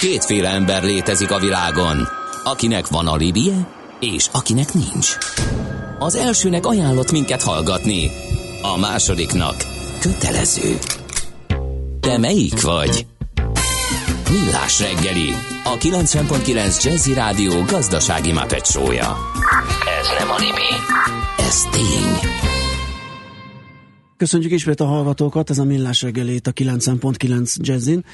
Kétféle ember létezik a világon, akinek van alibije, és akinek nincs. Az elsőnek ajánlott minket hallgatni, a másodiknak kötelező. Te melyik vagy? Millás reggeli, a 90.9 Jazzy Rádió gazdasági mapetsója. Ez nem animi, ez tény. Köszönjük ismét a hallgatókat, ez a Millás reggeli itt a 90.9 Jazzin.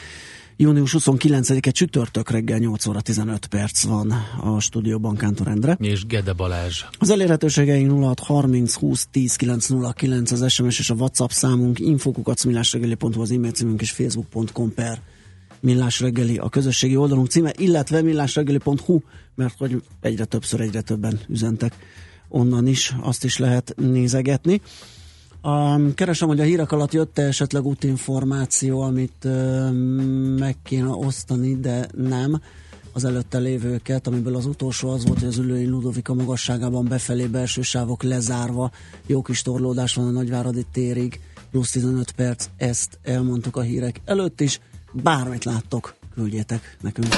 Június 29-e csütörtök reggel 8 óra 15 perc van a stúdióban Kántor Endre. És Gede Balázs. Az elérhetőségeink 06 30 20 10 909 az SMS és a WhatsApp számunk infokukacmillásreggeli.hu az e-mail címünk és facebook.com per Millás reggeli a közösségi oldalunk címe, illetve millásreggeli.hu, mert hogy egyre többször, egyre többen üzentek onnan is, azt is lehet nézegetni. Um, keresem, hogy a hírek alatt jött-e esetleg útinformáció, amit uh, meg kéne osztani, de nem. Az előtte lévőket, amiből az utolsó az volt, hogy az ülői Ludovika magasságában befelé belső sávok lezárva, jó kis torlódás van a Nagyváradi térig, plusz 15 perc, ezt elmondtuk a hírek előtt is, bármit láttok, küldjétek nekünk.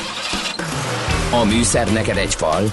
A műszer neked egy fal,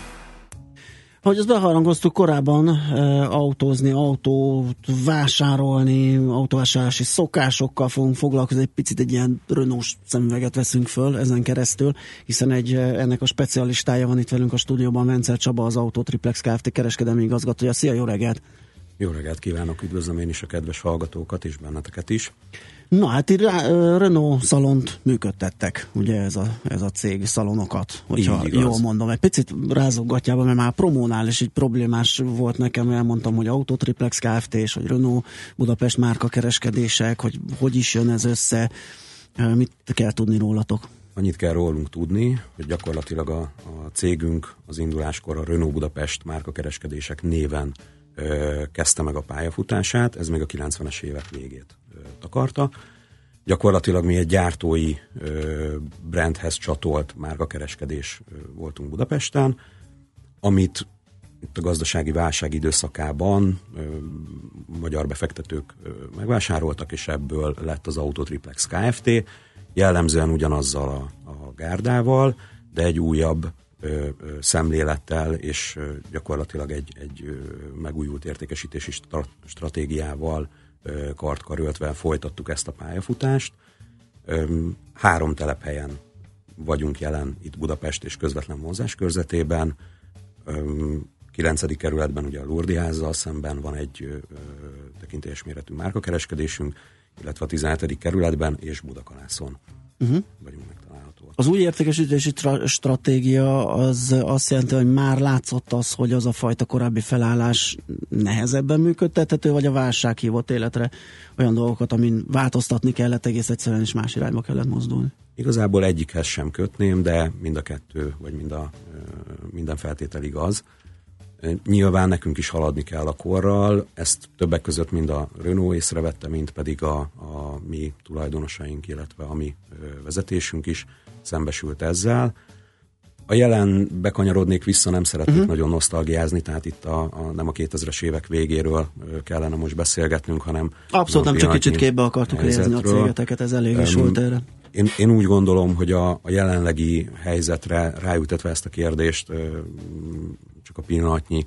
Ahogy azt beharangoztuk korábban, e, autózni, autót vásárolni, autóvásárlási szokásokkal fogunk foglalkozni, egy picit egy ilyen renault szemüveget veszünk föl ezen keresztül, hiszen egy ennek a specialistája van itt velünk a stúdióban, Vencer Csaba, az Autotriplex Kft. kereskedelmi igazgatója. Szia, jó reggelt! Jó reggelt kívánok, üdvözlöm én is a kedves hallgatókat és benneteket is. Na hát itt Renault szalont működtettek, ugye ez a, ez a cég szalonokat, hogyha jól mondom. Egy picit rázogatjában, mert már promónál is egy problémás volt nekem, elmondtam, hogy Autotriplex Kft. és hogy Renault Budapest márka kereskedések, hogy hogy is jön ez össze, mit kell tudni rólatok? Annyit kell rólunk tudni, hogy gyakorlatilag a, a cégünk az induláskor a Renault Budapest márkakereskedések néven ö, kezdte meg a pályafutását, ez még a 90-es évek végét takarta. Gyakorlatilag mi egy gyártói brandhez csatolt márkakereskedés voltunk Budapesten, amit itt a gazdasági válság időszakában ö, magyar befektetők ö, megvásároltak, és ebből lett az Autotriplex Kft. Jellemzően ugyanazzal a, a gárdával, de egy újabb ö, szemlélettel és gyakorlatilag egy, egy megújult értékesítési stratégiával kart karöltve folytattuk ezt a pályafutást. Három telephelyen vagyunk jelen itt Budapest és közvetlen mozás körzetében. 9. kerületben ugye a Lurdi házzal szemben van egy tekintélyes méretű márkakereskedésünk, illetve a 17. kerületben és Budakalászon uh-huh. vagyunk megtalálhatóak. Az új értékesítési tra- stratégia az azt jelenti, hogy már látszott az, hogy az a fajta korábbi felállás nehezebben működtethető, vagy a válság hívott életre olyan dolgokat, amin változtatni kellett egész egyszerűen, és más irányba kellett mozdulni? Igazából egyikhez sem kötném, de mind a kettő, vagy mind a, minden feltétel igaz. Nyilván nekünk is haladni kell a korral, ezt többek között mind a Renault észrevette, mint pedig a, a mi tulajdonosaink, illetve a mi vezetésünk is szembesült ezzel. A jelen bekanyarodnék vissza, nem szeretnék uh-huh. nagyon nosztalgiázni, tehát itt a, a, nem a 2000-es évek végéről kellene most beszélgetnünk, hanem... Abszolút nem csak kicsit képbe akartuk helyezni a cégeteket, ez elég is um, volt erre. Én, én úgy gondolom, hogy a, a jelenlegi helyzetre rájutatva ezt a kérdést, csak a pillanatnyi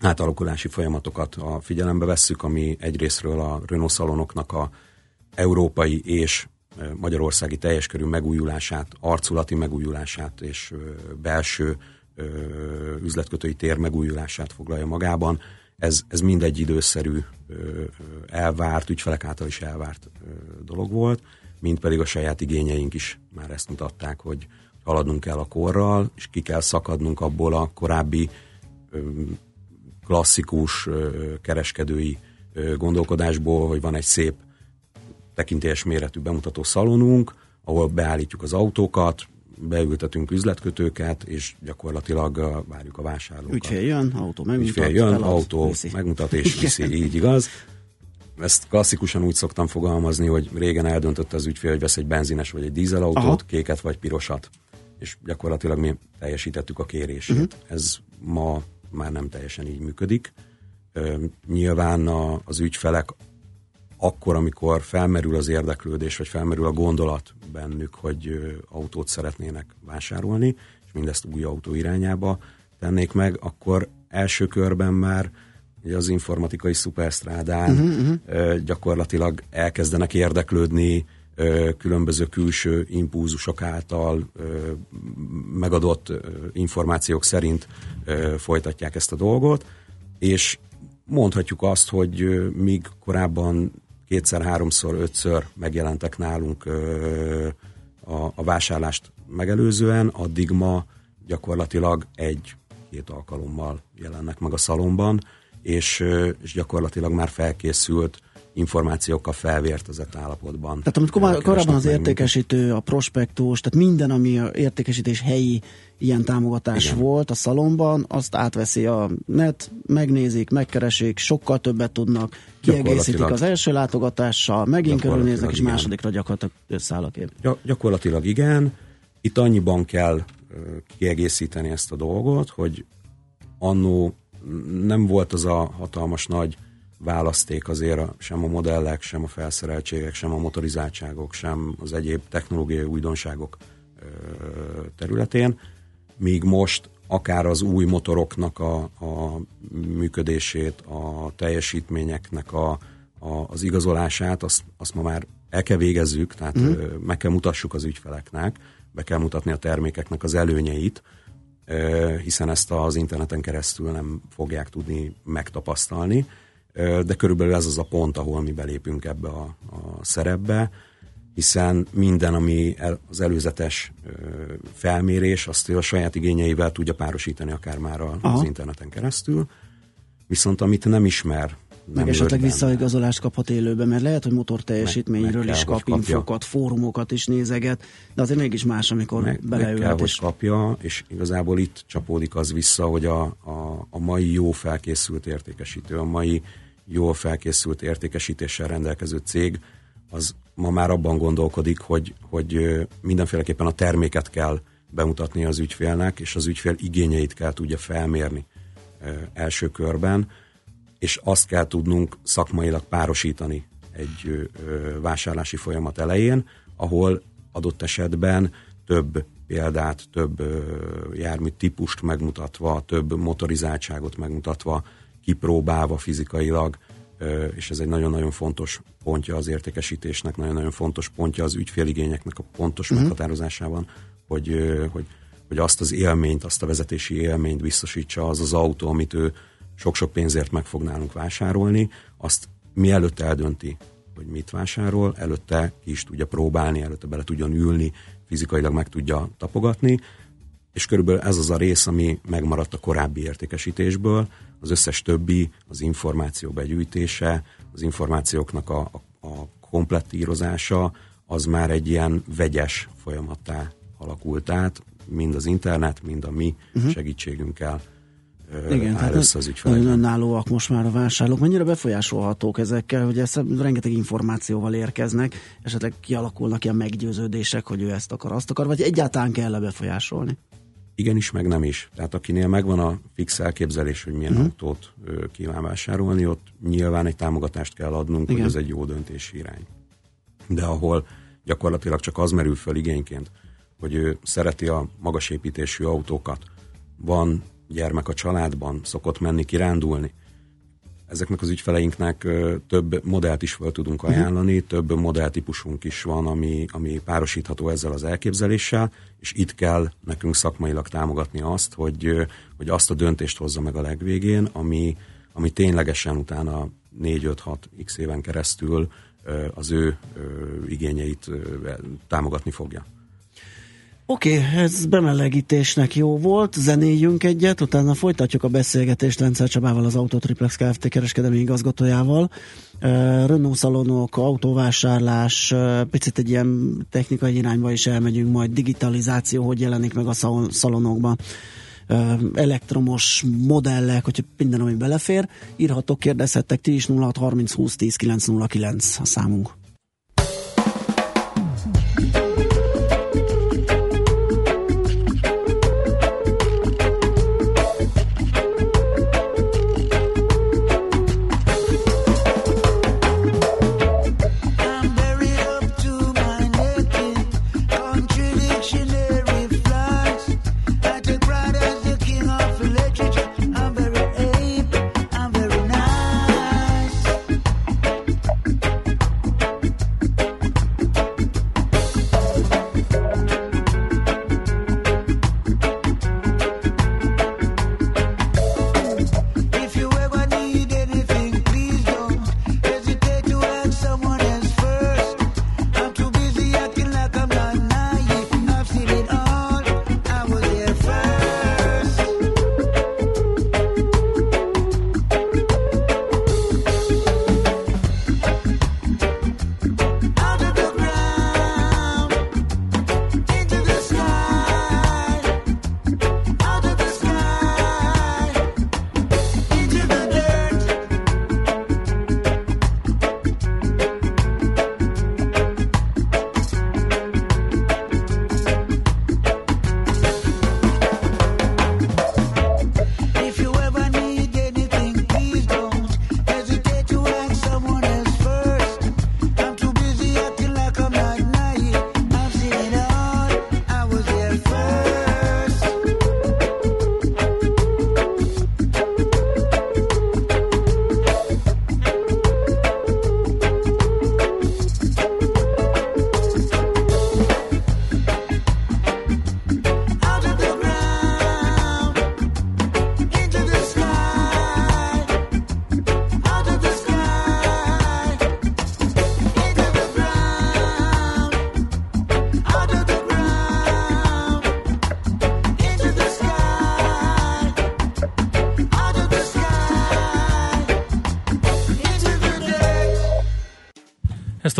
átalakulási folyamatokat a figyelembe vesszük, ami egyrésztről a Renault szalonoknak a európai és magyarországi teljes körű megújulását, arculati megújulását és belső üzletkötői tér megújulását foglalja magában. Ez, ez mindegy időszerű, elvárt, ügyfelek által is elvárt dolog volt, mint pedig a saját igényeink is már ezt mutatták, hogy haladnunk kell a korral, és ki kell szakadnunk abból a korábbi klasszikus kereskedői gondolkodásból, hogy van egy szép tekintélyes méretű bemutató szalonunk, ahol beállítjuk az autókat, beültetünk üzletkötőket, és gyakorlatilag várjuk a vásárlókat. Ügyfél jön, autó megmutat, Ügyfél jön, elad, autó viszi. megmutat és viszi, így igaz. ezt klasszikusan úgy szoktam fogalmazni, hogy régen eldöntötte az ügyfél, hogy vesz egy benzines vagy egy dízelautót, Aha. kéket vagy pirosat. És gyakorlatilag mi teljesítettük a kérését. Uh-huh. Ez ma már nem teljesen így működik. Nyilván az ügyfelek akkor, amikor felmerül az érdeklődés, vagy felmerül a gondolat bennük, hogy autót szeretnének vásárolni, és mindezt új autó irányába tennék meg, akkor első körben már az informatikai szuperstrádán uh-huh, uh-huh. gyakorlatilag elkezdenek érdeklődni különböző külső impulzusok által megadott információk szerint folytatják ezt a dolgot, és mondhatjuk azt, hogy míg korábban kétszer, háromszor, ötször megjelentek nálunk a, a vásárlást megelőzően, addig ma gyakorlatilag egy-két alkalommal jelennek meg a szalomban, és, és gyakorlatilag már felkészült információkkal felvértezett állapotban. Tehát amit korábban, az értékesítő, a prospektus, tehát minden, ami a értékesítés helyi ilyen támogatás Igen. volt a szalomban, azt átveszi a net, megnézik, megkeresik, sokkal többet tudnak, kiegészítik az első látogatással, megint körülnéznek, és igen. másodikra gyakorlatilag összeáll a kép. Gy- gyakorlatilag igen. Itt annyiban kell kiegészíteni ezt a dolgot, hogy annó nem volt az a hatalmas nagy választék azért a, sem a modellek, sem a felszereltségek, sem a motorizáltságok, sem az egyéb technológiai újdonságok területén, míg most akár az új motoroknak a, a működését, a teljesítményeknek a, a, az igazolását, azt, azt ma már el kell végezzük, tehát mm. meg kell mutassuk az ügyfeleknek, be kell mutatni a termékeknek az előnyeit, hiszen ezt az interneten keresztül nem fogják tudni megtapasztalni de körülbelül ez az a pont, ahol mi belépünk ebbe a, a szerepbe, hiszen minden, ami el, az előzetes felmérés, azt a saját igényeivel tudja párosítani akár már az Aha. interneten keresztül, viszont amit nem ismer, nem meg esetleg visszaigazolást kaphat élőben, mert lehet, hogy motor teljesítményről meg, meg is kap infokat, fórumokat is nézeget, de azért mégis más, amikor meg, beleülhet. Meg kell, és... hogy kapja, és igazából itt csapódik az vissza, hogy a, a, a mai jó felkészült értékesítő, a mai jól felkészült értékesítéssel rendelkező cég, az ma már abban gondolkodik, hogy, hogy mindenféleképpen a terméket kell bemutatni az ügyfélnek, és az ügyfél igényeit kell tudja felmérni első körben, és azt kell tudnunk szakmailag párosítani egy vásárlási folyamat elején, ahol adott esetben több példát, több jármű típust megmutatva, több motorizáltságot megmutatva kipróbálva fizikailag, és ez egy nagyon-nagyon fontos pontja az értékesítésnek, nagyon-nagyon fontos pontja az ügyféligényeknek a pontos uh-huh. meghatározásában, hogy, hogy, hogy azt az élményt, azt a vezetési élményt biztosítsa az az autó, amit ő sok-sok pénzért meg fog nálunk vásárolni, azt mielőtt eldönti, hogy mit vásárol, előtte ki is tudja próbálni, előtte bele tudjon ülni, fizikailag meg tudja tapogatni, és körülbelül ez az a rész, ami megmaradt a korábbi értékesítésből, az összes többi, az információ begyűjtése, az információknak a, a, a komplettírozása, az már egy ilyen vegyes folyamattá alakult át, mind az internet, mind a mi uh-huh. segítségünkkel igen, áll tehát össze az Nagyon önállóak most már a vásárlók. Mennyire befolyásolhatók ezekkel, hogy ezt rengeteg információval érkeznek, esetleg kialakulnak ilyen meggyőződések, hogy ő ezt akar, azt akar, vagy egyáltalán kell-e befolyásolni? Igenis, meg nem is. Tehát akinél megvan a fix elképzelés, hogy milyen uh-huh. autót ö, kíván vásárolni, ott nyilván egy támogatást kell adnunk, Igen. hogy ez egy jó döntési irány. De ahol gyakorlatilag csak az merül föl igényként, hogy ő szereti a magas építésű autókat, van gyermek a családban, szokott menni kirándulni, ezeknek az ügyfeleinknek több modellt is fel tudunk mhm. ajánlani, több modelltípusunk is van, ami, ami párosítható ezzel az elképzeléssel, és itt kell nekünk szakmailag támogatni azt, hogy, hogy azt a döntést hozza meg a legvégén, ami, ami ténylegesen utána 4-5-6 x éven keresztül az ő igényeit támogatni fogja. Oké, okay, ez bemelegítésnek jó volt, zenéljünk egyet, utána folytatjuk a beszélgetést Lencer Csabával, az Autotriplex Kft. kereskedelmi igazgatójával. Renault szalonok, autóvásárlás, picit egy ilyen technikai irányba is elmegyünk, majd digitalizáció, hogy jelenik meg a szalonokban. elektromos modellek, hogyha minden, ami belefér, írhatok, kérdezhettek ti is 0630 20 10 909 a számunk.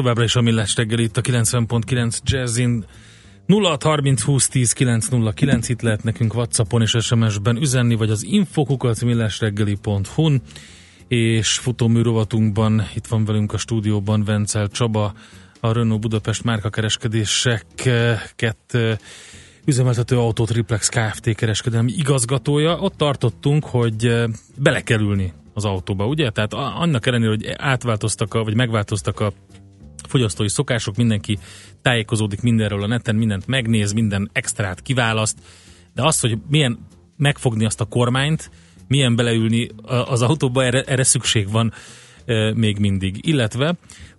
Továbbra is a Millás reggel itt a 90.9 Jazzin 0630 20 10 909 itt lehet nekünk Whatsappon és SMS-ben üzenni, vagy az infokukat millásreggeli.hu-n és futóműrovatunkban itt van velünk a stúdióban Vencel Csaba, a Renault Budapest márkakereskedéseket eh, üzemeltető Auto Triplex Kft. kereskedelmi igazgatója. Ott tartottunk, hogy eh, bele kell ülni az autóba, ugye? Tehát annak ellenére, hogy átváltoztak, a, vagy megváltoztak a fogyasztói szokások, mindenki tájékozódik mindenről a neten, mindent megnéz, minden extrát kiválaszt, de az, hogy milyen megfogni azt a kormányt, milyen beleülni az autóba, erre, erre szükség van még mindig. Illetve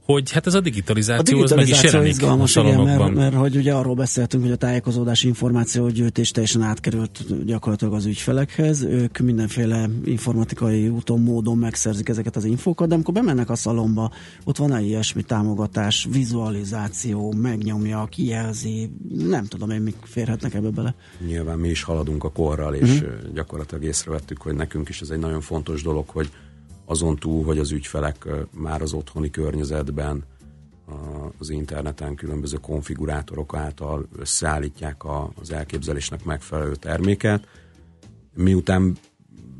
hogy hát ez a digitalizáció, a digitalizáció ez meg is izgalmas, igen, mert, mert, hogy ugye arról beszéltünk, hogy a tájékozódás információgyűjtés teljesen átkerült gyakorlatilag az ügyfelekhez, ők mindenféle informatikai úton, módon megszerzik ezeket az infókat, de amikor bemennek a szalomba, ott van-e ilyesmi támogatás, vizualizáció, megnyomja, kijelzi, nem tudom én, mik férhetnek ebbe bele. Nyilván mi is haladunk a korral, és uh-huh. gyakorlatilag észrevettük, hogy nekünk is ez egy nagyon fontos dolog, hogy azon túl, hogy az ügyfelek már az otthoni környezetben az interneten különböző konfigurátorok által összeállítják az elképzelésnek megfelelő terméket. Miután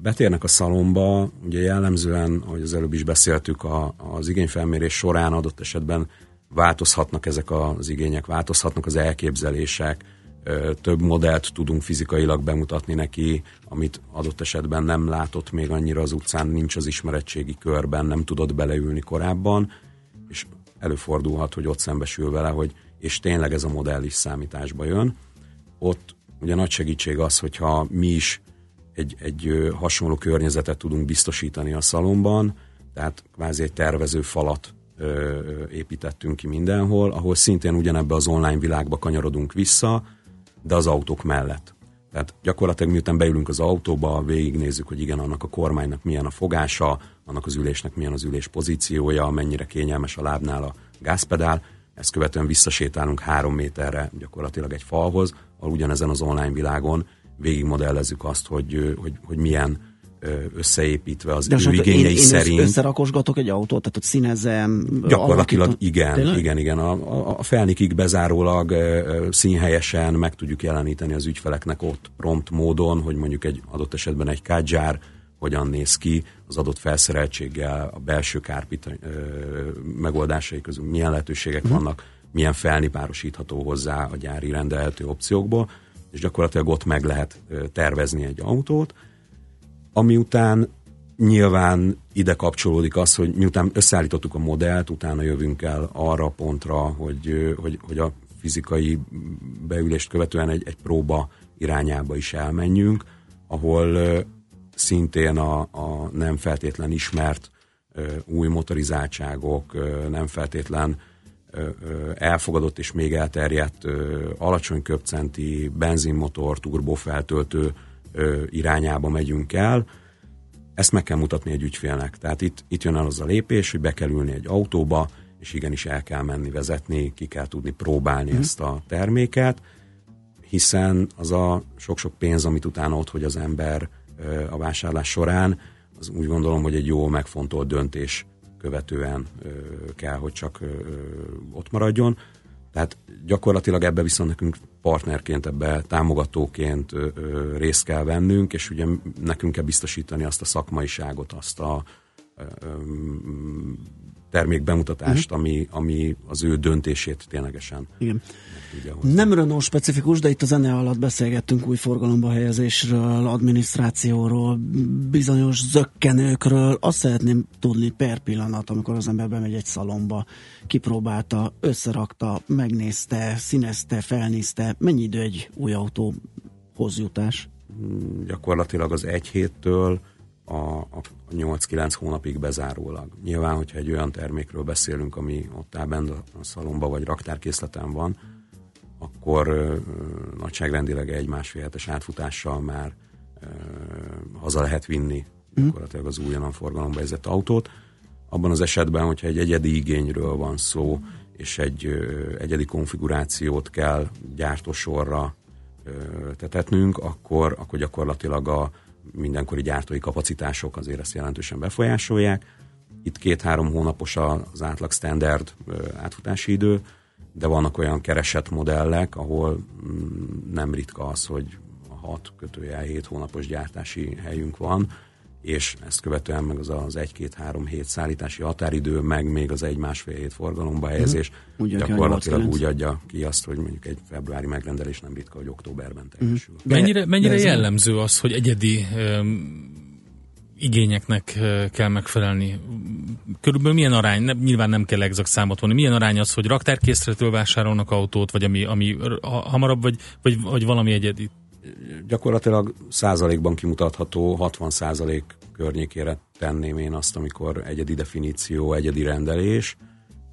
betérnek a szalomba, ugye jellemzően, ahogy az előbb is beszéltük, a, az igényfelmérés során adott esetben változhatnak ezek az igények, változhatnak az elképzelések, több modellt tudunk fizikailag bemutatni neki, amit adott esetben nem látott még annyira az utcán, nincs az ismeretségi körben, nem tudott beleülni korábban, és előfordulhat, hogy ott szembesül vele, hogy és tényleg ez a modell is számításba jön. Ott ugye nagy segítség az, hogyha mi is egy, egy hasonló környezetet tudunk biztosítani a szalomban, tehát kvázi egy tervező falat építettünk ki mindenhol, ahol szintén ugyanebbe az online világba kanyarodunk vissza, de az autók mellett. Tehát gyakorlatilag miután beülünk az autóba, végignézzük, hogy igen, annak a kormánynak milyen a fogása, annak az ülésnek milyen az ülés pozíciója, mennyire kényelmes a lábnál a gázpedál, ezt követően visszasétálunk három méterre gyakorlatilag egy falhoz, ahol ugyanezen az online világon végigmodellezzük azt, hogy, hogy, hogy milyen összeépítve az De ő igényei én, én szerint. összerakosgatok egy autót, tehát ott színezem. Gyakorlatilag alakítom. igen, Tényleg? igen, igen. A, a, a felnikig bezárólag színhelyesen meg tudjuk jeleníteni az ügyfeleknek ott prompt módon, hogy mondjuk egy adott esetben egy kádzsár hogyan néz ki az adott felszereltséggel, a belső kárpita megoldásai közül milyen lehetőségek uh-huh. vannak, milyen felni párosítható hozzá a gyári rendelhető opciókból, és gyakorlatilag ott meg lehet tervezni egy autót, ami után nyilván ide kapcsolódik az, hogy miután összeállítottuk a modellt, utána jövünk el arra pontra, hogy, hogy, hogy a fizikai beülést követően egy, egy próba irányába is elmenjünk, ahol szintén a, a nem feltétlen ismert új motorizáltságok, nem feltétlen elfogadott és még elterjedt alacsony köpcenti benzinmotor, turbofeltöltő irányába megyünk el, ezt meg kell mutatni egy ügyfélnek. Tehát itt, itt jön el az a lépés, hogy be kell ülni egy autóba, és igenis el kell menni vezetni, ki kell tudni próbálni mm. ezt a terméket, hiszen az a sok-sok pénz, amit utána ott, hogy az ember a vásárlás során, az úgy gondolom, hogy egy jó megfontolt döntés követően kell, hogy csak ott maradjon. Tehát gyakorlatilag ebbe viszont nekünk partnerként, ebbe támogatóként ö, ö, részt kell vennünk, és ugye nekünk kell biztosítani azt a szakmaiságot, azt a ö, termékbemutatást, uh-huh. ami, ami az ő döntését ténylegesen Igen. Nem Renault specifikus, de itt a zene alatt beszélgettünk új forgalomba helyezésről, adminisztrációról, bizonyos zökkenőkről. Azt szeretném tudni per pillanat, amikor az ember bemegy egy szalomba, kipróbálta, összerakta, megnézte, színezte, felnézte. Mennyi idő egy új autóhoz jutás? Hmm, gyakorlatilag az egy héttől a, a 8-9 hónapig bezárólag. Nyilván, hogyha egy olyan termékről beszélünk, ami ott áll benne a szalomba vagy raktárkészleten van, akkor ö, nagyságrendileg egy másfél hetes átfutással már ö, haza lehet vinni mm. gyakorlatilag az újonnan forgalomba helyezett autót. Abban az esetben, hogyha egy egyedi igényről van szó, és egy ö, egyedi konfigurációt kell gyártósorra ö, tetetnünk, akkor, akkor gyakorlatilag a mindenkori gyártói kapacitások azért ezt jelentősen befolyásolják. Itt két-három hónapos az átlag standard átfutási idő, de vannak olyan keresett modellek, ahol mm, nem ritka az, hogy 6 kötőjel 7 hónapos gyártási helyünk van, és ezt követően meg az az 1-2-3 hét szállítási határidő, meg még az egy-másfél hét forgalomba helyezés, mm. gyakorlatilag úgy adja ki azt, hogy mondjuk egy februári megrendelés nem ritka, hogy októberben mhm. teljesül. Mm. Mennyire, mennyire jellemző az, hogy egyedi um, igényeknek kell megfelelni? Körülbelül milyen arány, ne, nyilván nem kell exakt számot vonni, milyen arány az, hogy raktárkészletől vásárolnak autót, vagy ami, ami hamarabb, vagy, vagy, vagy valami egyedi? Gyakorlatilag százalékban kimutatható, 60 százalék környékére tenném én azt, amikor egyedi definíció, egyedi rendelés,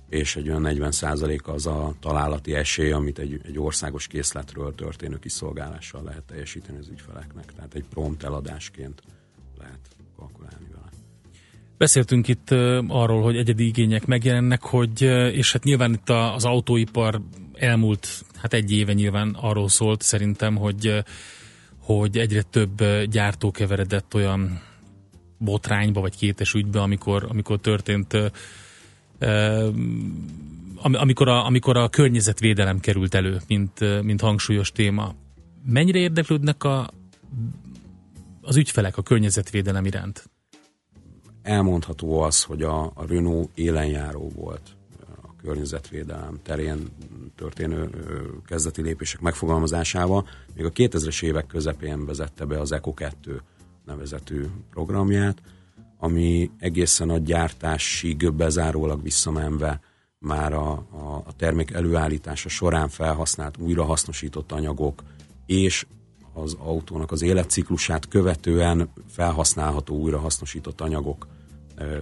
és egy olyan 40 százalék az a találati esély, amit egy, egy országos készletről történő kiszolgálással lehet teljesíteni az ügyfeleknek. Tehát egy prompt eladásként lehet kalkulálni vele. Beszéltünk itt arról, hogy egyedi igények megjelennek, hogy, és hát nyilván itt az autóipar elmúlt, hát egy éve nyilván arról szólt szerintem, hogy, hogy egyre több gyártó keveredett olyan botrányba, vagy kétes ügybe, amikor, amikor történt amikor a, amikor a környezetvédelem került elő, mint, mint hangsúlyos téma. Mennyire érdeklődnek a, az ügyfelek a környezetvédelem iránt? Elmondható az, hogy a, a Renault élenjáró volt a környezetvédelem terén történő kezdeti lépések megfogalmazásával. Még a 2000-es évek közepén vezette be az Eco 2 nevezetű programját, ami egészen a gyártásig bezárólag visszamenve már a, a, a termék előállítása során felhasznált, újrahasznosított anyagok és az autónak az életciklusát követően felhasználható, újrahasznosított anyagok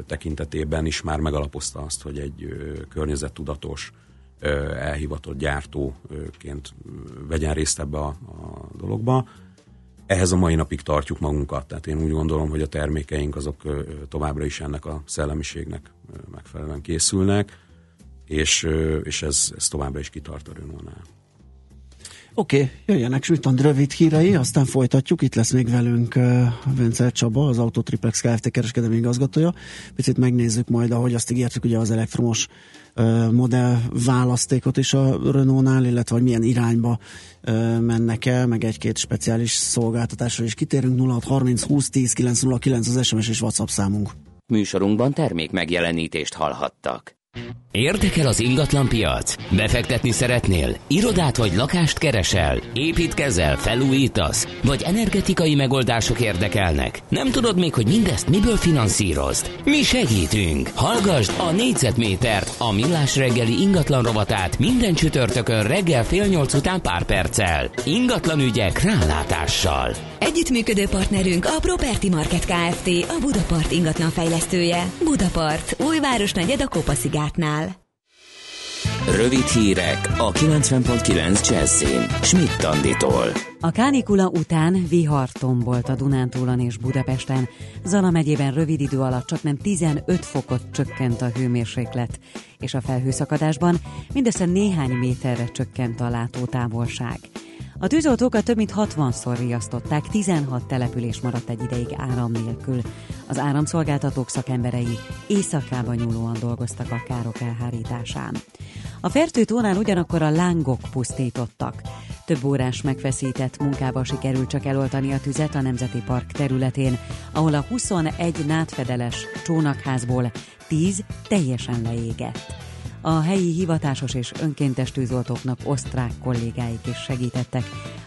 tekintetében is már megalapozta azt, hogy egy környezettudatos, elhivatott gyártóként vegyen részt ebbe a, a dologba. Ehhez a mai napig tartjuk magunkat, tehát én úgy gondolom, hogy a termékeink azok továbbra is ennek a szellemiségnek megfelelően készülnek, és, és ez, ez továbbra is kitart a Renault-nál. Oké, okay, jöjjenek Smitand rövid hírei, aztán folytatjuk. Itt lesz még velünk Vence Csaba, az Autotriplex Kft. kereskedelmi igazgatója. Picit megnézzük majd, ahogy azt ígértük, ugye az elektromos modell választékot is a Renault-nál, illetve hogy milyen irányba mennek el, meg egy-két speciális szolgáltatásra is kitérünk. 0630 20 10 909 az SMS és WhatsApp számunk. Műsorunkban termék megjelenítést hallhattak. Érdekel az ingatlan piac? Befektetni szeretnél? Irodát vagy lakást keresel? Építkezel, felújítasz? Vagy energetikai megoldások érdekelnek? Nem tudod még, hogy mindezt miből finanszírozd? Mi segítünk! Hallgassd a négyzetmétert, a millás reggeli ingatlan rovatát minden csütörtökön reggel fél nyolc után pár perccel. Ingatlan ügyek rálátással. Együttműködő partnerünk a Property Market Kft. A Budapart ingatlan fejlesztője. Budapart, újváros negyed a Kopaszigátnál. Rövid hírek a 90.9 Jazzin. Schmidt Anditól. A kánikula után vihar tombolt a Dunántúlon és Budapesten. Zala megyében rövid idő alatt csak nem 15 fokot csökkent a hőmérséklet, és a felhőszakadásban mindössze néhány méterre csökkent a látótávolság. A tűzoltókat több mint 60-szor riasztották, 16 település maradt egy ideig áram nélkül. Az áramszolgáltatók szakemberei éjszakában nyúlóan dolgoztak a károk elhárításán. A fertőtónál ugyanakkor a lángok pusztítottak. Több órás megfeszített munkába sikerült csak eloltani a tüzet a Nemzeti Park területén, ahol a 21 nátfedeles csónakházból 10 teljesen leégett. A helyi hivatásos és önkéntes tűzoltóknak osztrák kollégáik is segítettek.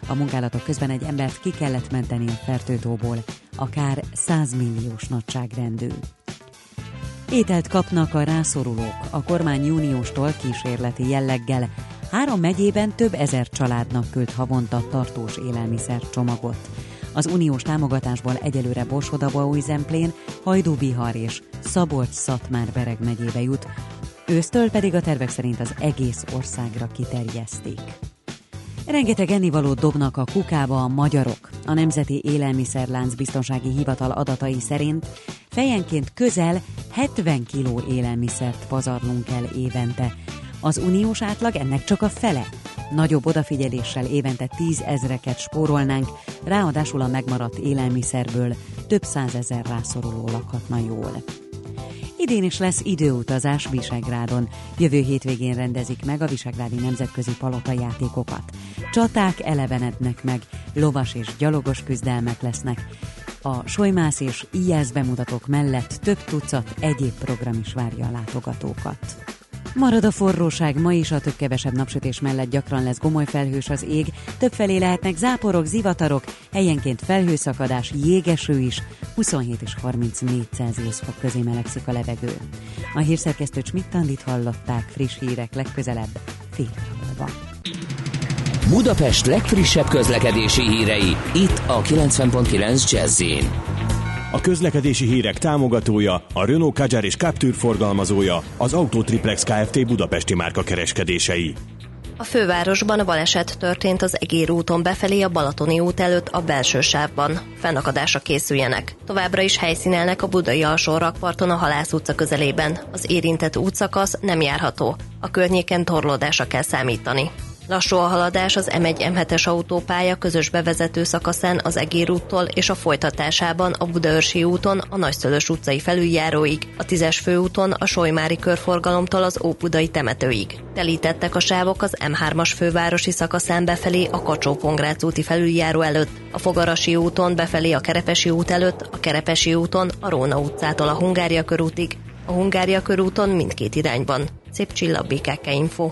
A munkálatok közben egy embert ki kellett menteni a fertőtóból, akár 100 milliós nagyságrendű. Ételt kapnak a rászorulók. A kormány júniustól kísérleti jelleggel három megyében több ezer családnak küld havonta tartós élelmiszer csomagot. Az uniós támogatásból egyelőre Borsodaba, Zemplén, Hajdú-Bihar és Szabolcs-Szatmár-Bereg megyébe jut, ősztől pedig a tervek szerint az egész országra kiterjeszték. Rengeteg ennivalót dobnak a kukába a magyarok. A Nemzeti Élelmiszerlánc Biztonsági Hivatal adatai szerint fejenként közel 70 kiló élelmiszert pazarlunk el évente. Az uniós átlag ennek csak a fele. Nagyobb odafigyeléssel évente 10 ezreket spórolnánk, ráadásul a megmaradt élelmiszerből több százezer rászoruló lakhatna jól. Idén is lesz időutazás Visegrádon. Jövő hétvégén rendezik meg a Visegrádi Nemzetközi Palota játékokat. Csaták elevenednek meg, lovas és gyalogos küzdelmek lesznek. A Solymász és IES bemutatók mellett több tucat egyéb program is várja a látogatókat. Marad a forróság, ma is a több-kevesebb napsütés mellett gyakran lesz gomoly felhős az ég, többfelé lehetnek záporok, zivatarok, helyenként felhőszakadás, jégeső is, 27 és 34 Celsius fok közé melegszik a levegő. A hírszerkesztő Csmittandit hallották, friss hírek legközelebb, fél múlva. Budapest legfrissebb közlekedési hírei, itt a 90.9 jazz a közlekedési hírek támogatója, a Renault Kadjar és Captur forgalmazója, az Autotriplex Kft. Budapesti márka kereskedései. A fővárosban baleset történt az Egér úton befelé a Balatoni út előtt a belső sávban. Fennakadásra készüljenek. Továbbra is helyszínelnek a budai alsó rakparton a Halász utca közelében. Az érintett útszakasz nem járható. A környéken torlódásra kell számítani. Lassú a haladás az M1-M7-es autópálya közös bevezető szakaszán az Egér úttól és a folytatásában a Budaörsi úton a Nagyszölös utcai felüljáróig, a 10-es főúton a Solymári körforgalomtól az Óbudai temetőig. Telítettek a sávok az M3-as fővárosi szakaszán befelé a kacsó úti felüljáró előtt, a Fogarasi úton befelé a Kerepesi út előtt, a Kerepesi úton a Róna utcától a Hungária körútig, a Hungária körúton mindkét irányban. Szép csillag Info.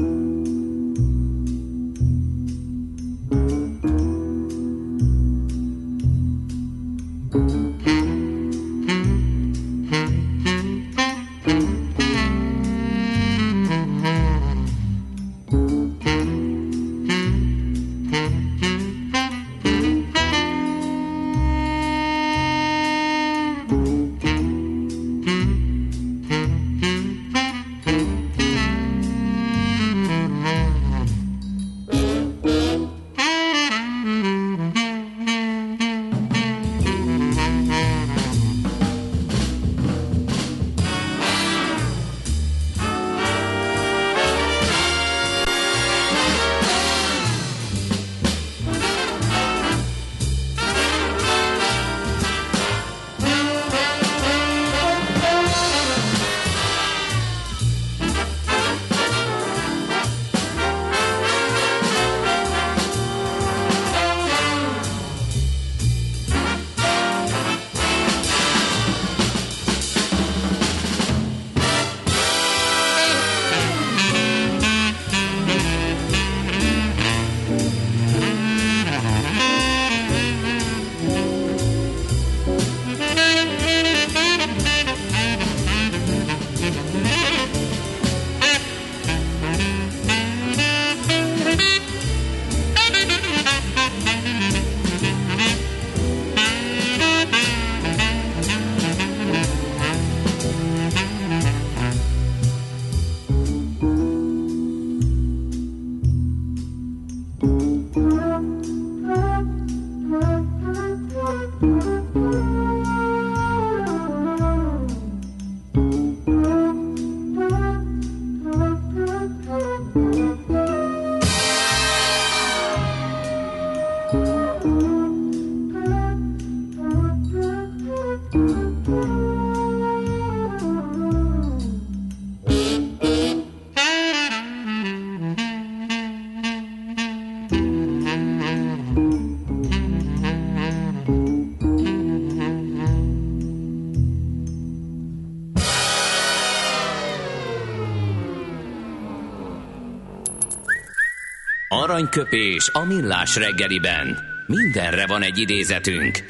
Aranyköpés a millás reggeliben. Mindenre van egy idézetünk.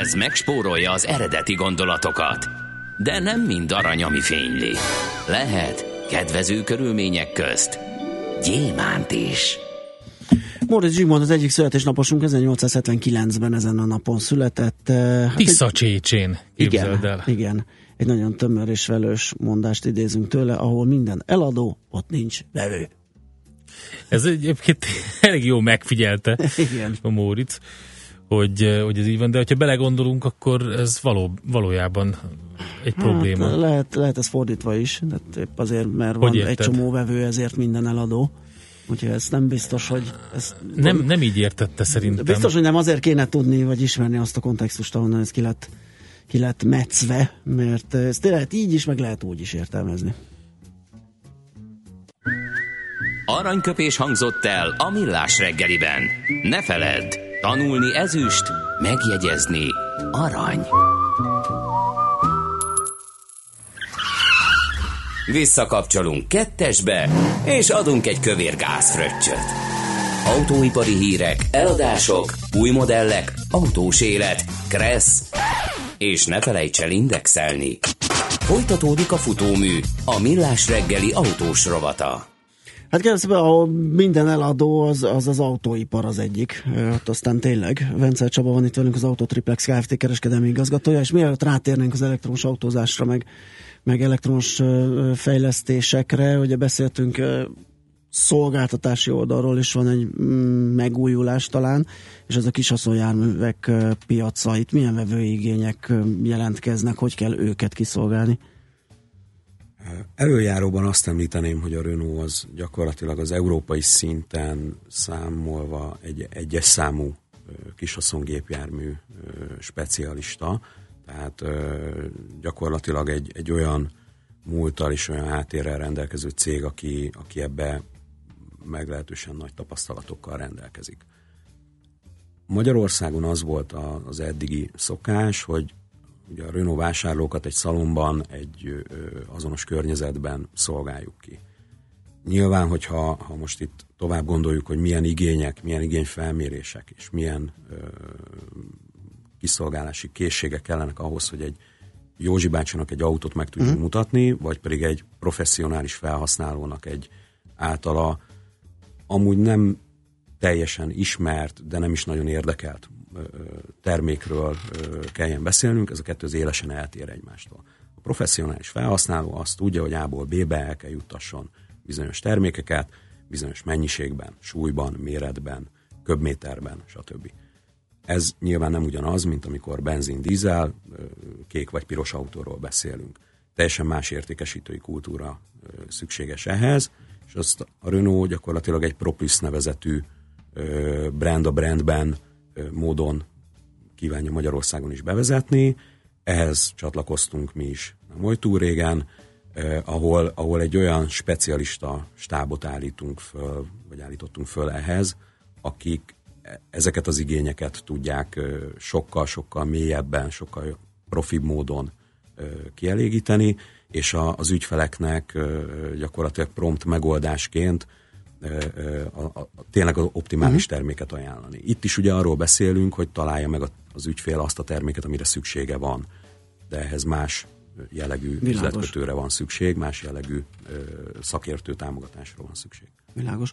Ez megspórolja az eredeti gondolatokat. De nem mind arany, ami fényli. Lehet kedvező körülmények közt gyémánt is. Móricz Zsigmond az egyik születésnaposunk 1879-ben ezen a napon született. Hát Tisza Csécsén, igen, el. Igen, egy nagyon tömör és velős mondást idézünk tőle, ahol minden eladó, ott nincs vevő. Ez egyébként elég jó megfigyelte Igen. a Móricz, hogy, hogy ez így van, de ha belegondolunk, akkor ez való, valójában egy hát, probléma. Lehet, lehet ez fordítva is, de épp azért, mert hogy van érted? egy csomó vevő, ezért minden eladó. Úgyhogy ez nem biztos, hogy... Ez nem, nem így értette szerintem. Biztos, hogy nem azért kéne tudni, vagy ismerni azt a kontextust, ahonnan ez ki lett, ki lett metszve, mert ezt lehet így is, meg lehet úgy is értelmezni. Aranyköpés hangzott el a millás reggeliben. Ne feledd, tanulni ezüst, megjegyezni arany. Visszakapcsolunk kettesbe, és adunk egy kövér gázfröccsöt. Autóipari hírek, eladások, új modellek, autós élet, kressz, és ne felejts el indexelni. Folytatódik a futómű, a millás reggeli autós rovata. Hát kérdezve, ahol minden eladó, az, az az autóipar az egyik. Ott aztán tényleg. Vence Csaba van itt velünk az Autotriplex Kft. kereskedelmi igazgatója, és mielőtt rátérnénk az elektromos autózásra, meg meg elektromos fejlesztésekre. Ugye beszéltünk szolgáltatási oldalról is van egy mm, megújulás talán, és ez a haszonjárművek piaca. Itt milyen vevői igények jelentkeznek, hogy kell őket kiszolgálni? Előjáróban azt említeném, hogy a Renault az gyakorlatilag az európai szinten számolva egy egyes számú haszongépjármű specialista, tehát gyakorlatilag egy, egy olyan múltal és olyan háttérrel rendelkező cég, aki, aki ebbe meglehetősen nagy tapasztalatokkal rendelkezik. Magyarországon az volt az eddigi szokás, hogy ugye a Renault vásárlókat egy szalomban, egy azonos környezetben szolgáljuk ki. Nyilván, hogyha ha most itt tovább gondoljuk, hogy milyen igények, milyen igényfelmérések és milyen ö, kiszolgálási készségek kellenek ahhoz, hogy egy Józsi bácsinak egy autót meg tudjunk uh-huh. mutatni, vagy pedig egy professzionális felhasználónak egy általa amúgy nem teljesen ismert, de nem is nagyon érdekelt termékről kelljen beszélnünk, ez a kettő az élesen eltér egymástól. A professzionális felhasználó azt tudja, hogy A-ból B-be el kell juttasson bizonyos termékeket, bizonyos mennyiségben, súlyban, méretben, köbméterben, stb. Ez nyilván nem ugyanaz, mint amikor benzin, dízel, kék vagy piros autóról beszélünk. Teljesen más értékesítői kultúra szükséges ehhez, és azt a Renault gyakorlatilag egy Propus nevezetű brand a brandben módon kívánja Magyarországon is bevezetni. Ehhez csatlakoztunk mi is nem oly túl régen, ahol, ahol egy olyan specialista stábot állítunk föl, vagy állítottunk föl ehhez, akik ezeket az igényeket tudják sokkal-sokkal mélyebben, sokkal profibb módon kielégíteni, és az ügyfeleknek gyakorlatilag prompt megoldásként a, a, a, tényleg az optimális uh-huh. terméket ajánlani. Itt is ugye arról beszélünk, hogy találja meg az ügyfél azt a terméket, amire szüksége van, de ehhez más jellegű Világos. üzletkötőre van szükség, más jellegű szakértő támogatásra van szükség. Világos.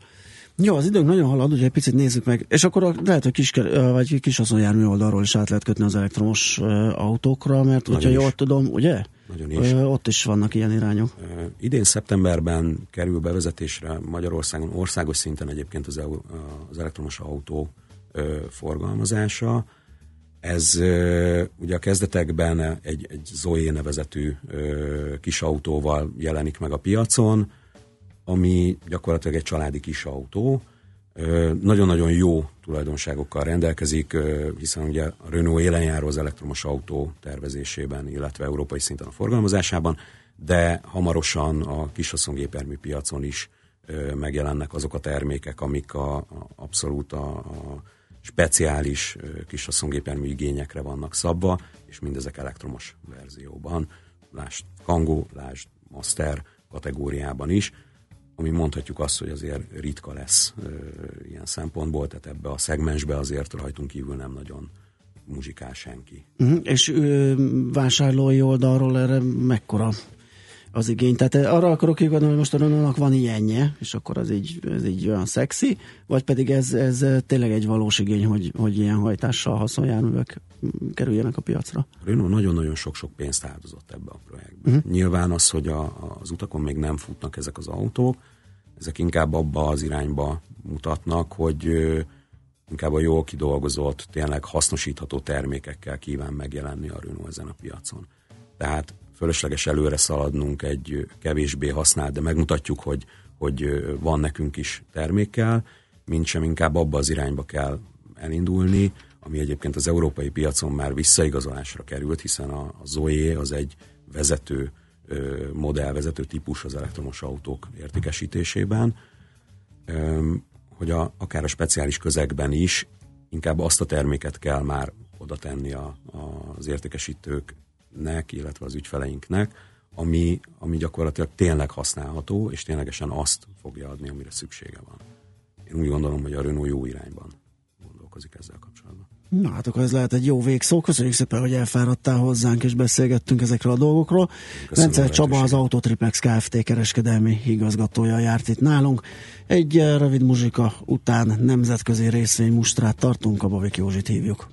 Jó, az időnk nagyon halad, ugye egy picit nézzük meg, és akkor a, lehet, hogy kis, vagy kis haszonjármű oldalról is át lehet kötni az elektromos autókra, mert nagyon hogyha is. jól tudom, ugye? Nagyon is. Ott is vannak ilyen irányok. Idén szeptemberben kerül bevezetésre Magyarországon országos szinten egyébként az, az elektromos autó forgalmazása. Ez ugye a kezdetekben egy, egy Zoe nevezetű kis autóval jelenik meg a piacon, ami gyakorlatilag egy családi kis autó, nagyon-nagyon jó tulajdonságokkal rendelkezik, hiszen ugye a Renault élen járó az elektromos autó tervezésében, illetve európai szinten a forgalmazásában, de hamarosan a kishaszongépermű piacon is megjelennek azok a termékek, amik a, a abszolút a, a speciális kishaszongépermű igényekre vannak szabva, és mindezek elektromos verzióban. Lásd Kangoo, lásd Master kategóriában is ami mondhatjuk azt, hogy azért ritka lesz ö, ilyen szempontból, tehát ebbe a szegmensbe azért rajtunk kívül nem nagyon muzsikál senki. Uh-huh. És ö, vásárlói oldalról erre mekkora az igény? Tehát arra akarok kigadni, hogy most a Renault-nak van ilyenje, és akkor az így, ez így olyan szexi, vagy pedig ez, ez tényleg egy valós igény, hogy, hogy ilyen hajtással haszonjárművek kerüljenek a piacra? A Renault nagyon-nagyon sok-sok pénzt áldozott ebbe a projektbe. Uh-huh. Nyilván az, hogy a, az utakon még nem futnak ezek az autók, ezek inkább abba az irányba mutatnak, hogy inkább a jól kidolgozott, tényleg hasznosítható termékekkel kíván megjelenni a Renault ezen a piacon. Tehát fölösleges előre szaladnunk egy kevésbé használt, de megmutatjuk, hogy, hogy van nekünk is termékkel, mint sem inkább abba az irányba kell elindulni, ami egyébként az európai piacon már visszaigazolásra került, hiszen a, a Zoe az egy vezető modell, vezető típus az elektromos autók értékesítésében, hogy a, akár a speciális közegben is inkább azt a terméket kell már oda tenni a, a, az értékesítőknek, illetve az ügyfeleinknek, ami, ami gyakorlatilag tényleg használható, és ténylegesen azt fogja adni, amire szüksége van. Én úgy gondolom, hogy a Renault jó irányban gondolkozik ezzel kapcsolatban. Na hát akkor ez lehet egy jó végszó. Köszönjük szépen, hogy elfáradtál hozzánk, és beszélgettünk ezekről a dolgokról. Rendszer Csaba az Autotriplex Kft. kereskedelmi igazgatója járt itt nálunk. Egy rövid muzsika után nemzetközi részvénymustrát tartunk, a Bavik Józsit hívjuk.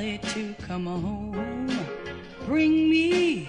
Dolly to come home. Bring me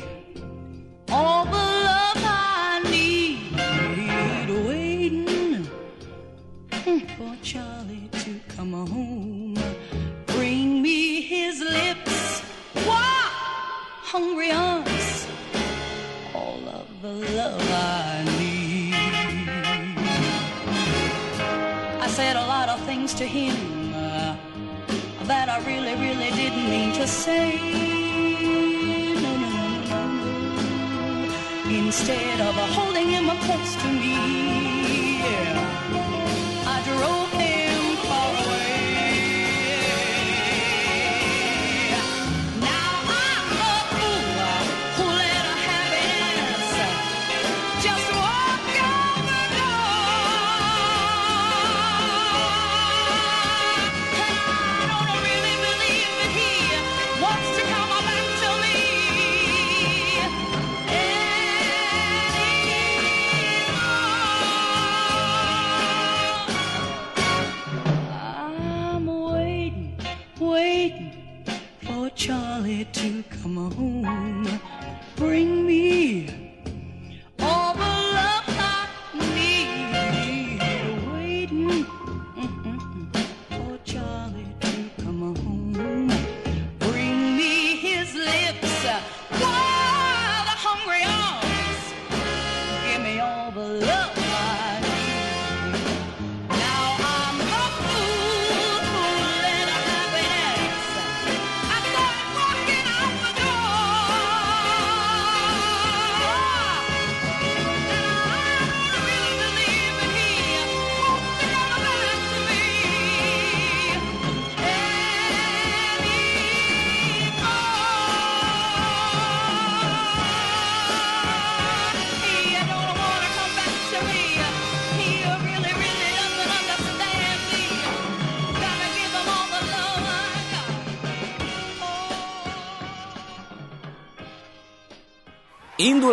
Charlie to come home. Bring me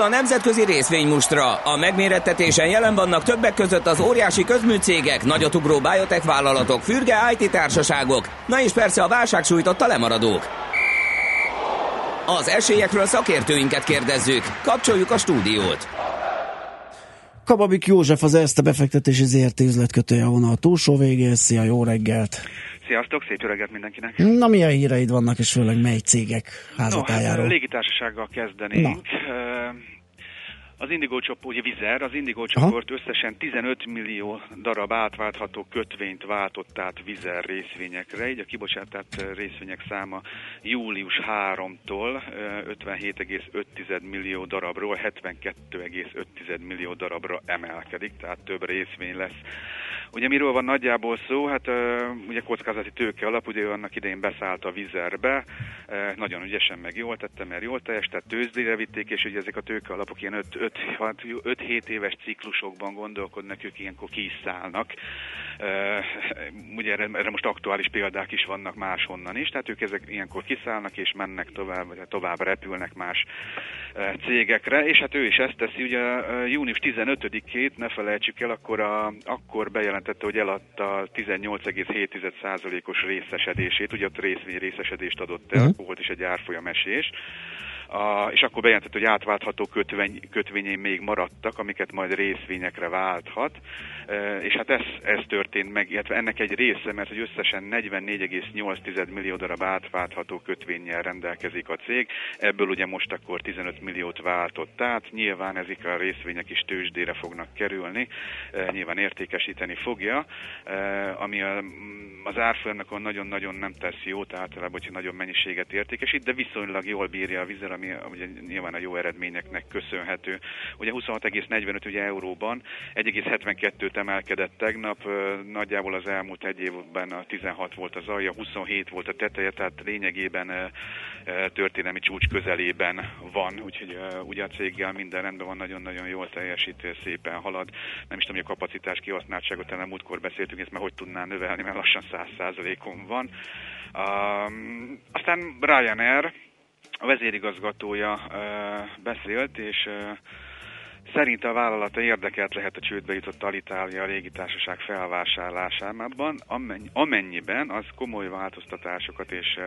a nemzetközi részvénymustra. A megmérettetésen jelen vannak többek között az óriási közműcégek, nagyotugró biotech vállalatok, fürge IT társaságok, na és persze a válság sújtotta lemaradók. Az esélyekről szakértőinket kérdezzük. Kapcsoljuk a stúdiót. Kababik József az Erste befektetési ZRT üzletkötője a vonal túlsó végén. Szia, jó reggelt! Sziasztok, szép öreget mindenkinek! Na, milyen híreid vannak, és főleg mely cégek házatájáról? No, hát, légitársasággal kezdenénk. Na. Az Indigo csoport, ugye Vizer, az Indigo csoport összesen 15 millió darab átváltható kötvényt váltott át Vizer részvényekre, így a kibocsátott részvények száma július 3-tól 57,5 millió darabról 72,5 millió darabra emelkedik, tehát több részvény lesz. Ugye miről van nagyjából szó? Hát ugye kockázati tőke alap, ugye annak idején beszállt a vizerbe, nagyon ügyesen meg jól tette, mert jól teljes, tehát tőzdére vitték, és ugye ezek a tőke alapok ilyen 5-7 hát éves ciklusokban gondolkodnak, ők ilyenkor kiszállnak. Ugye erre, erre most aktuális példák is vannak máshonnan is, tehát ők ezek ilyenkor kiszállnak és mennek tovább, vagy hát tovább repülnek más cégekre, és hát ő is ezt teszi, ugye június 15-ét, ne felejtsük el, akkor, a, akkor bejelentette, hogy eladta 18,7%-os részesedését, ugye ott részvény részesedést adott el, uh-huh. volt is egy árfolyamesés, a, és akkor bejelentett, hogy átváltható kötvény, kötvényei még maradtak, amiket majd részvényekre válthat, és hát ez, ez történt meg, illetve ennek egy része, mert hogy összesen 44,8 millió darab átváltható kötvényel rendelkezik a cég, ebből ugye most akkor 15 milliót váltott át, nyilván ezek a részvények is tőzsdére fognak kerülni, nyilván értékesíteni fogja, ami az árfolyamnak nagyon-nagyon nem tesz jót, általában, hogyha nagyobb mennyiséget értékesít, de viszonylag jól bírja a vizer, ami ugye nyilván a jó eredményeknek köszönhető. Ugye 26,45 ugye euróban, 1,72-t emelkedett tegnap, nagyjából az elmúlt egy évben a 16 volt az alja, 27 volt a teteje, tehát lényegében történelmi csúcs közelében van, úgyhogy ugye a céggel minden rendben van, nagyon-nagyon jól teljesít, szépen halad. Nem is tudom, hogy a kapacitás kihasználtságot, nem múltkor beszéltünk, ezt mert hogy tudná növelni, mert lassan 100%-on van. Um, aztán Ryanair, a vezérigazgatója beszélt, és Szerint a vállalata érdekelt lehet a csődbe jutott Alitalia légitársaság felvásárlásában, amennyiben az komoly változtatásokat és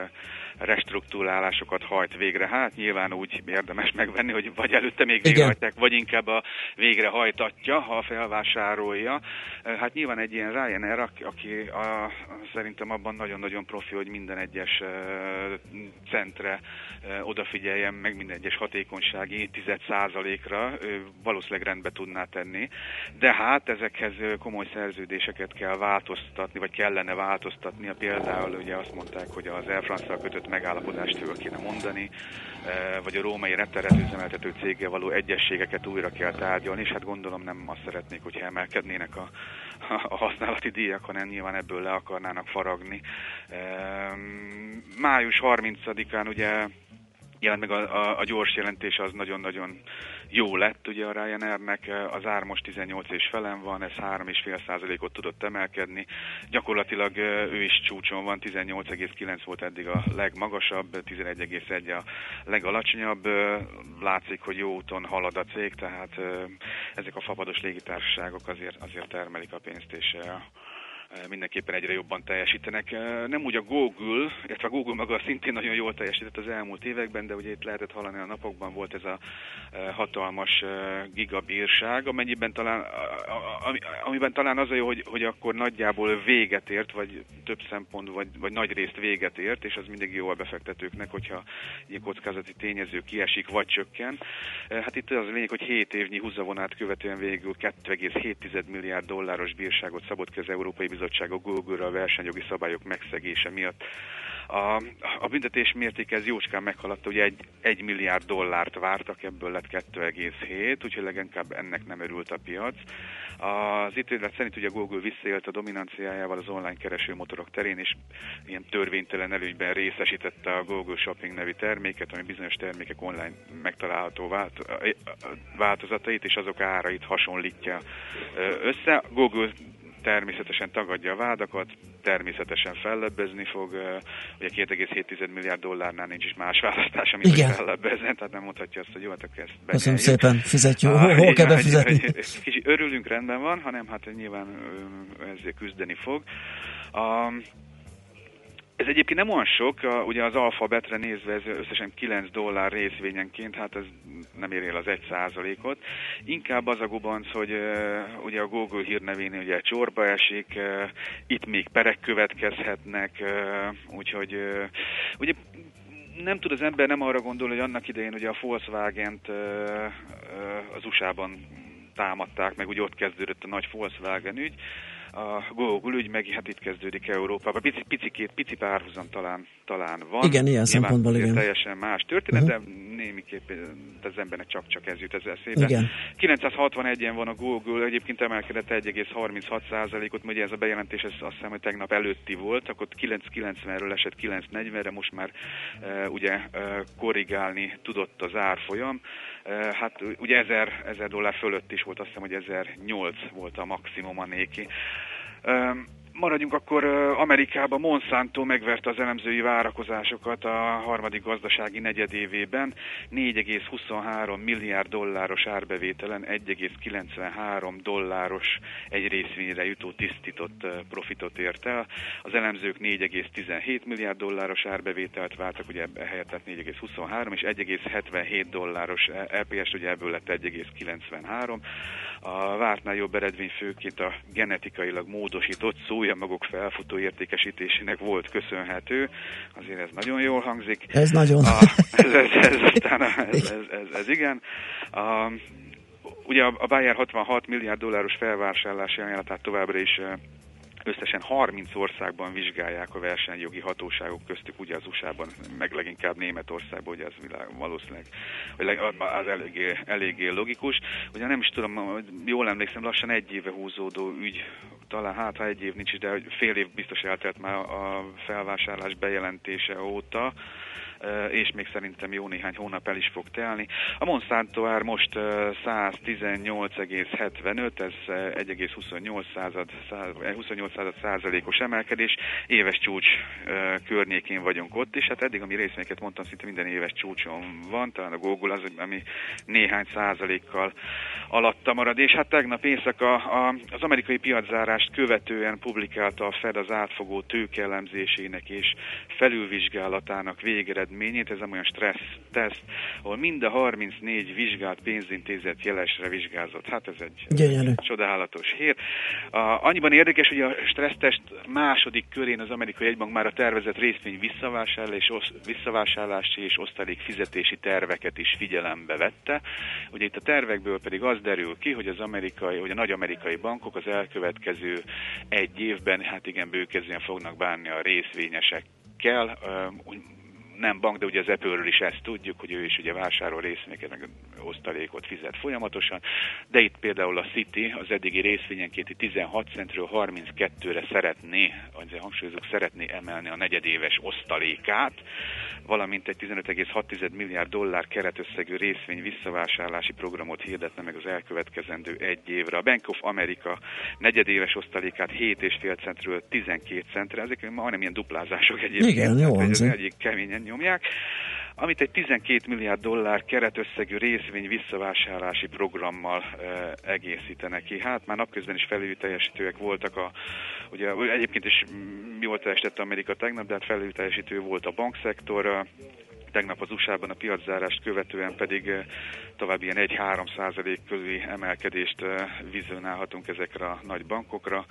restruktúrálásokat hajt végre. Hát nyilván úgy érdemes megvenni, hogy vagy előtte még végrehajtják, vagy inkább a végrehajtatja, ha felvásárolja. Hát nyilván egy ilyen Ryanair, aki a, szerintem abban nagyon-nagyon profi, hogy minden egyes centre odafigyeljen, meg minden egyes hatékonysági 10 százalékra valószínűleg rendbe tudná tenni, de hát ezekhez komoly szerződéseket kell változtatni, vagy kellene változtatni. Például ugye azt mondták, hogy az Air France-szal kötött megállapodást föl kéne mondani, vagy a római repteret üzemeltető céggel való egyességeket újra kell tárgyalni, és hát gondolom nem azt szeretnék, hogyha emelkednének a, a használati díjak, hanem nyilván ebből le akarnának faragni. Május 30-án ugye jelent meg a, a, a gyors jelentés, az nagyon-nagyon jó lett ugye a Ryanairnek, az ár most 18 és felen van, ez 3,5 százalékot tudott emelkedni. Gyakorlatilag ő is csúcson van, 18,9 volt eddig a legmagasabb, 11,1 a legalacsonyabb. Látszik, hogy jó úton halad a cég, tehát ezek a fapados légitársaságok azért, azért termelik a pénzt, és mindenképpen egyre jobban teljesítenek. Nem úgy a Google, illetve a Google maga szintén nagyon jól teljesített az elmúlt években, de ugye itt lehetett hallani a napokban volt ez a hatalmas gigabírság, amennyiben talán, amiben talán az a jó, hogy, hogy akkor nagyjából véget ért, vagy több szempont, vagy, vagy nagy részt véget ért, és az mindig jó a befektetőknek, hogyha ilyen kockázati tényező kiesik, vagy csökken. Hát itt az a lényeg, hogy 7 évnyi húzavonát követően végül 2,7 milliárd dolláros bírságot szabott ki az Európai Bizottság a Google-ra a versenyjogi szabályok megszegése miatt. A, a büntetés mértéke ez jócskán meghaladta, ugye egy, egy milliárd dollárt vártak, ebből lett 2,7, úgyhogy leginkább ennek nem örült a piac. Az ítélet szerint ugye Google visszaélt a dominanciájával az online keresőmotorok terén, és ilyen törvénytelen előnyben részesítette a Google Shopping nevű terméket, ami bizonyos termékek online megtalálható változatait és azok árait hasonlítja össze. Google természetesen tagadja a vádakat, természetesen fellebbezni fog. Ugye 2,7 milliárd dollárnál nincs is más választás, amit Igen. fellebbezni, tehát nem mondhatja azt, hogy jó, hát akkor ezt Köszönöm szépen, fizetjük. Hol, hol kell befizetni? Kicsit örülünk, rendben van, hanem hát nyilván ezért küzdeni fog. A, ez egyébként nem olyan sok, ugye az alfabetre nézve ez összesen 9 dollár részvényenként, hát ez nem ér el az 1 százalékot. Inkább az a gubanc, hogy ugye a Google hírnevén ugye csorba esik, itt még perek következhetnek, úgyhogy ugye nem tud az ember nem arra gondolni, hogy annak idején ugye a Volkswagen-t az USA-ban támadták, meg úgy ott kezdődött a nagy Volkswagen ügy, a Google ügy meg hát itt kezdődik Európában. Pici, picikét, pici párhuzam talán, talán van. Igen, ilyen szempontból igen. Teljesen más történet, uh-huh. de némiképp az embernek csak-csak ez jut ez eszébe. Igen. 961-en van a Google, egyébként emelkedett 1,36%-ot, ugye ez a bejelentés ez azt hiszem, hogy tegnap előtti volt, akkor 990-ről esett 940-re, most már e, ugye e, korrigálni tudott az árfolyam. Hát ugye 1000, 1000 dollár fölött is volt, azt hiszem, hogy 1008 volt a maximum a néki. Maradjunk akkor Amerikában. Monsanto megverte az elemzői várakozásokat a harmadik gazdasági negyedévében. 4,23 milliárd dolláros árbevételen 1,93 dolláros egy részvényre jutó tisztított profitot ért el. Az elemzők 4,17 milliárd dolláros árbevételt váltak, ugye helyett 4,23 és 1,77 dolláros EPS, ugye ebből lett 1,93. A vártnál jobb eredmény főként a genetikailag módosított szójamagok felfutó értékesítésének volt köszönhető. Azért ez nagyon jól hangzik. Ez nagyon. A, ez, ez, ez, aztán, ez, ez, ez, ez igen. A, ugye a Bayer 66 milliárd dolláros felvásárlási ajánlatát továbbra is Összesen 30 országban vizsgálják a versenyjogi hatóságok köztük, ugye az USA-ban, meg leginkább Németországban, ugye ez világ, valószínűleg hogy az eléggé, eléggé logikus. Ugye nem is tudom, jól emlékszem, lassan egy éve húzódó ügy, talán hát ha egy év nincs is, de fél év biztos eltelt már a felvásárlás bejelentése óta, és még szerintem jó néhány hónap el is fog telni. A Monsanto ár most 118,75, ez 1,28 század, 28 század százalékos emelkedés, éves csúcs környékén vagyunk ott, és hát eddig, ami részvényeket mondtam, szinte minden éves csúcson van, talán a Google az, ami néhány százalékkal alatta marad, és hát tegnap éjszaka az amerikai piaczárást követően publikálta a Fed az átfogó tőkelemzésének és felülvizsgálatának végeredményét, eredményét, ez nem olyan stressz teszt, ahol mind a 34 vizsgált pénzintézet jelesre vizsgázott. Hát ez egy Gyönyörű. csodálatos hír. A, annyiban érdekes, hogy a stressztest második körén az amerikai egybank már a tervezett részvény visszavásárlási, visszavásárlási és osztalék fizetési terveket is figyelembe vette. Ugye itt a tervekből pedig az derül ki, hogy az amerikai, hogy a nagy amerikai bankok az elkövetkező egy évben, hát igen, bőkezően fognak bánni a részvényesekkel, nem bank, de ugye az Apple-ről is ezt tudjuk, hogy ő is ugye vásárol részvényeket, osztalékot fizet folyamatosan, de itt például a City az eddigi részvényenkénti 16 centről 32-re szeretné, azért hangsúlyozunk, szeretné emelni a negyedéves osztalékát, valamint egy 15,6 milliárd dollár keretösszegű részvény visszavásárlási programot hirdetne meg az elkövetkezendő egy évre. A Bank of America negyedéves osztalékát 7,5 centről 12 centre, ezek majdnem ilyen duplázások egyébként. Igen, jó, az egyik keményen nyomják amit egy 12 milliárd dollár keretösszegű részvény visszavásárlási programmal e, egészítenek ki. Hát már napközben is felülteljesítőek voltak a, ugye egyébként is jól teljesített Amerika tegnap, de hát felülteljesítő volt a bankszektor, tegnap az USA-ban a piaczárást követően pedig eh, további ilyen 1-3 százalék közé emelkedést eh, vizionálhatunk ezekre a nagy bankokra.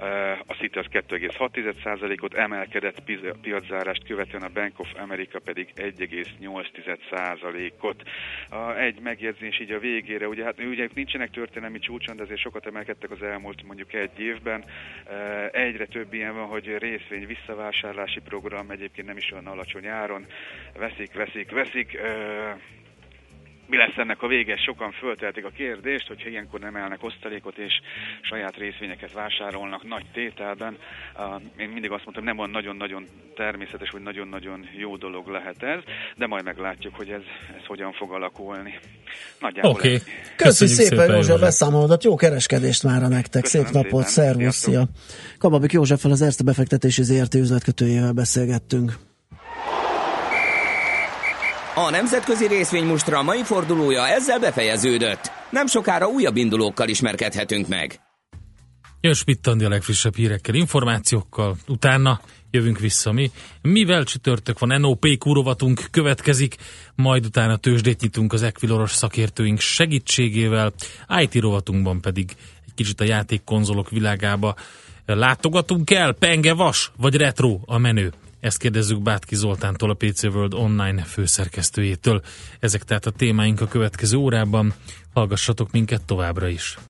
Eh, a Citi az 2,6 százalékot emelkedett piaczárást követően, a Bank of America pedig 1,8 százalékot. Egy megjegyzés így a végére, ugye hát ugye nincsenek történelmi csúcson, de azért sokat emelkedtek az elmúlt mondjuk egy évben. Egyre több ilyen van, hogy részvény visszavásárlási program egyébként nem is olyan alacsony áron vesz veszik, veszik, veszik. Mi lesz ennek a vége? Sokan fölteltik a kérdést, hogyha ilyenkor nem elnek osztalékot és saját részvényeket vásárolnak nagy tételben. Én mindig azt mondtam, nem olyan nagyon-nagyon természetes, vagy nagyon-nagyon jó dolog lehet ez, de majd meglátjuk, hogy ez, ez hogyan fog alakulni. Nagyjából Oké. Okay. Köszönjük, Köszönjük szépen, szépen József, beszámolódat. Jó kereskedést már nektek. Köszönöm Szép napot, szervusz, szia. Kababik Józseffel az Erste befektetési ZRT üzletkötőjével beszélgettünk. A nemzetközi részvénymustra mai fordulója ezzel befejeződött. Nem sokára újabb indulókkal ismerkedhetünk meg. Jön Spittandi a legfrissebb hírekkel, információkkal, utána jövünk vissza mi. Mivel csütörtök van, NOP kurovatunk következik, majd utána tőzsdét nyitunk az Equiloros szakértőink segítségével, IT rovatunkban pedig egy kicsit a játékkonzolok világába látogatunk el, penge vas vagy retro a menő. Ezt kérdezzük Bátki Zoltántól, a PC World online főszerkesztőjétől. Ezek tehát a témáink a következő órában. Hallgassatok minket továbbra is.